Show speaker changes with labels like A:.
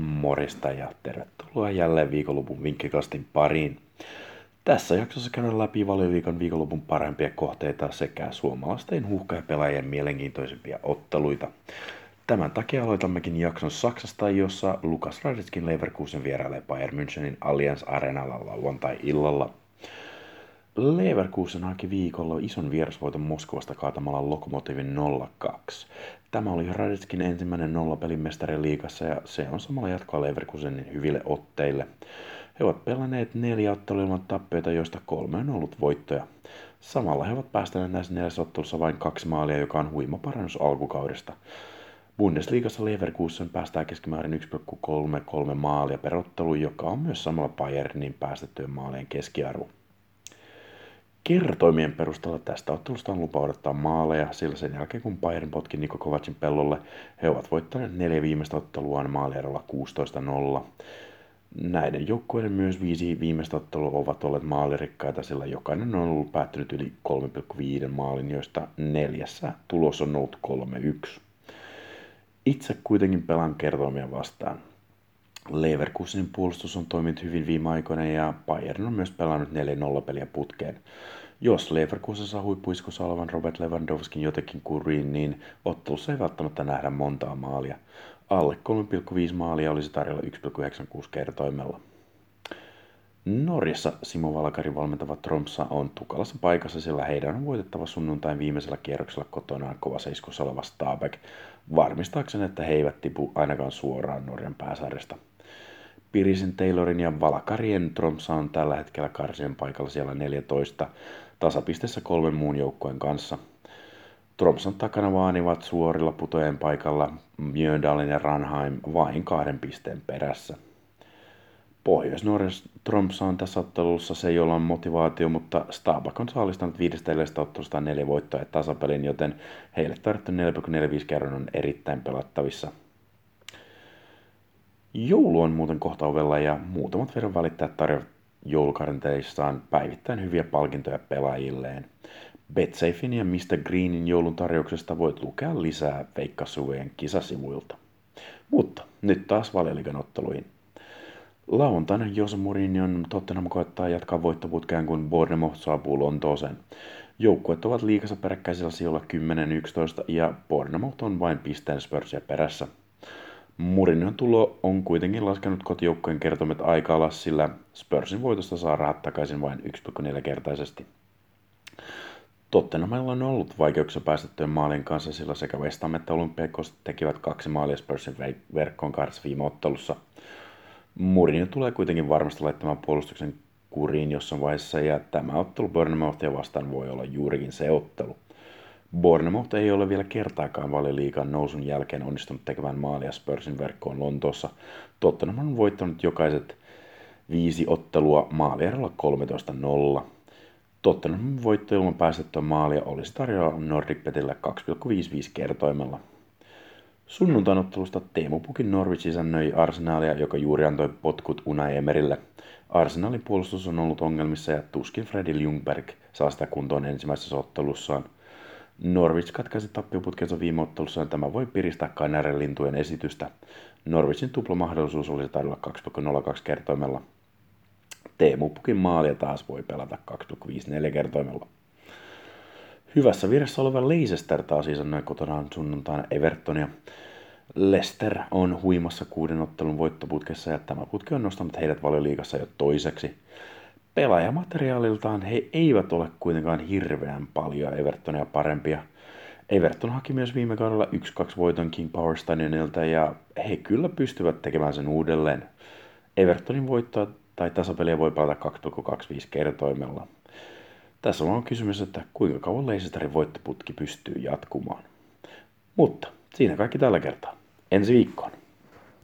A: Morista ja tervetuloa jälleen viikonlopun vinkkikastin pariin. Tässä jaksossa käydään läpi valioliikan viikonlopun parempia kohteita sekä suomalaisten huhka- ja pelaajien mielenkiintoisimpia otteluita. Tämän takia aloitammekin jakson Saksasta, jossa Lukas Radetskin Leverkusen vierailee Bayern Münchenin Allianz Arenalla lauantai-illalla. Leverkusen haki viikolla ison vierasvoiton Moskovasta kaatamalla Lokomotivin 0-2. Tämä oli Radetskin ensimmäinen nollapelin mestari liigassa ja se on samalla jatkoa Leverkusenin hyville otteille. He ovat pelanneet neljä ottelua ilman tappioita, joista kolme on ollut voittoja. Samalla he ovat päästäneet näissä neljässä ottelussa vain kaksi maalia, joka on huima parannus alkukaudesta. Bundesliigassa Leverkusen päästää keskimäärin 1,33 maalia per ottelu, joka on myös samalla Bayernin päästettyjen maalien keskiarvo. Kertoimien perusteella tästä ottelusta on lupa odottaa maaleja, sillä sen jälkeen kun Bayern potki Niko Kovacin pellolle, he ovat voittaneet neljä viimeistä otteluaan maalierolla 16-0. Näiden joukkueiden myös viisi viimeistä ottelua ovat olleet maalirikkaita, sillä jokainen on ollut päättynyt yli 3,5 maalin, joista neljässä tulos on ollut 3-1. Itse kuitenkin pelan kertoimia vastaan. Leverkusenin puolustus on toiminut hyvin viime aikoina ja Bayern on myös pelannut 4-0 peliä putkeen. Jos Leverkusen saa huippuiskossa olevan Robert Lewandowskin jotenkin kuriin, niin ottelussa ei välttämättä nähdä montaa maalia. Alle 3,5 maalia olisi tarjolla 1,96 kertoimella. Norjassa Simo Valkarin valmentava Tromsa on tukalassa paikassa, sillä heidän on voitettava sunnuntain viimeisellä kierroksella kotonaan kovaseiskossa oleva Stabæk, varmistaakseen, että he eivät tipu ainakaan suoraan Norjan pääsarjasta. Pirisin, Taylorin ja Valkarien Tromsa on tällä hetkellä karsien paikalla siellä 14 tasapistessä kolmen muun joukkueen kanssa. Tromsan takana vaanivat suorilla putojen paikalla Mjöndalen ja Ranheim vain kahden pisteen perässä. Pohjois-Norjas Tromsa on tässä ottelussa se, jolla on motivaatio, mutta Stabak on saalistanut viidestä edellisestä ottelusta neljä voittoa ja tasapelin, joten heille tarvittu 4,45 kerran on erittäin pelattavissa. Joulu on muuten kohta ovella ja muutamat verran välittäjät tarjoavat joulukarenteissaan päivittäin hyviä palkintoja pelaajilleen. Betsafein ja Mr. Greenin joulun tarjouksesta voit lukea lisää Veikkasuvojen kisasivuilta. Mutta nyt taas valioliigan otteluihin. Lauantaina Jose Mourinhon Tottenham koettaa jatkaa voittoputkeen, kun Bournemouth saapuu Lontooseen. Joukkueet ovat liikassa peräkkäisillä sijoilla 10-11 ja Bournemouth on vain pisteen Spursia perässä. Mourinhon tulo on kuitenkin laskenut kotijoukkojen kertomet aika alas, sillä Spursin voitosta saa rahat takaisin vain 1,4 kertaisesti. Tottenhamilla on ollut vaikeuksia päästettyjen maalin kanssa, sillä sekä West Ham että Olympiakos tekivät kaksi maalia Spursin verkkoon kahdessa viime ottelussa – Mourinho tulee kuitenkin varmasti laittamaan puolustuksen kuriin jossain vaiheessa ja tämä ottelu Bournemouthia vastaan voi olla juurikin se ottelu. Bournemouth ei ole vielä kertaakaan valioliikan nousun jälkeen onnistunut tekemään maalia Spursin verkkoon Lontoossa. Tottenham on voittanut jokaiset viisi ottelua maalierolla 13-0. Tottenham voitto ilman päästettyä maalia olisi tarjolla NordicBetillä 2,55 kertoimella. Sunnuntain ottelusta Teemu Pukin Norwich isännöi Arsenalia, joka juuri antoi potkut Unai Emerille. Arsenalin puolustus on ollut ongelmissa ja tuskin Freddy Ljungberg saa sitä kuntoon ensimmäisessä ottelussaan. Norwich katkaisi tappioputkensa viime ottelussa ja tämä voi piristää Kainären lintujen esitystä. Norwichin tuplamahdollisuus olisi tarjolla 2,02 kertoimella. Teemu Pukin maalia taas voi pelata 2,54 kertoimella. Hyvässä virressä oleva Leicester taas isännöi kotonaan sunnuntaina Evertonia. Leicester on huimassa kuuden ottelun voittoputkessa ja tämä putki on nostanut heidät valioliigassa jo toiseksi. Pelaajamateriaaliltaan he eivät ole kuitenkaan hirveän paljon Evertonia parempia. Everton haki myös viime kaudella 1-2 voiton King Power Stadionilta ja he kyllä pystyvät tekemään sen uudelleen. Evertonin voittoa tai tasapeliä voi pelata 2,25 kertoimella. Tässä on kysymys, että kuinka kauan Leicesterin voittoputki pystyy jatkumaan. Mutta siinä kaikki tällä kertaa. Ensi viikkoon.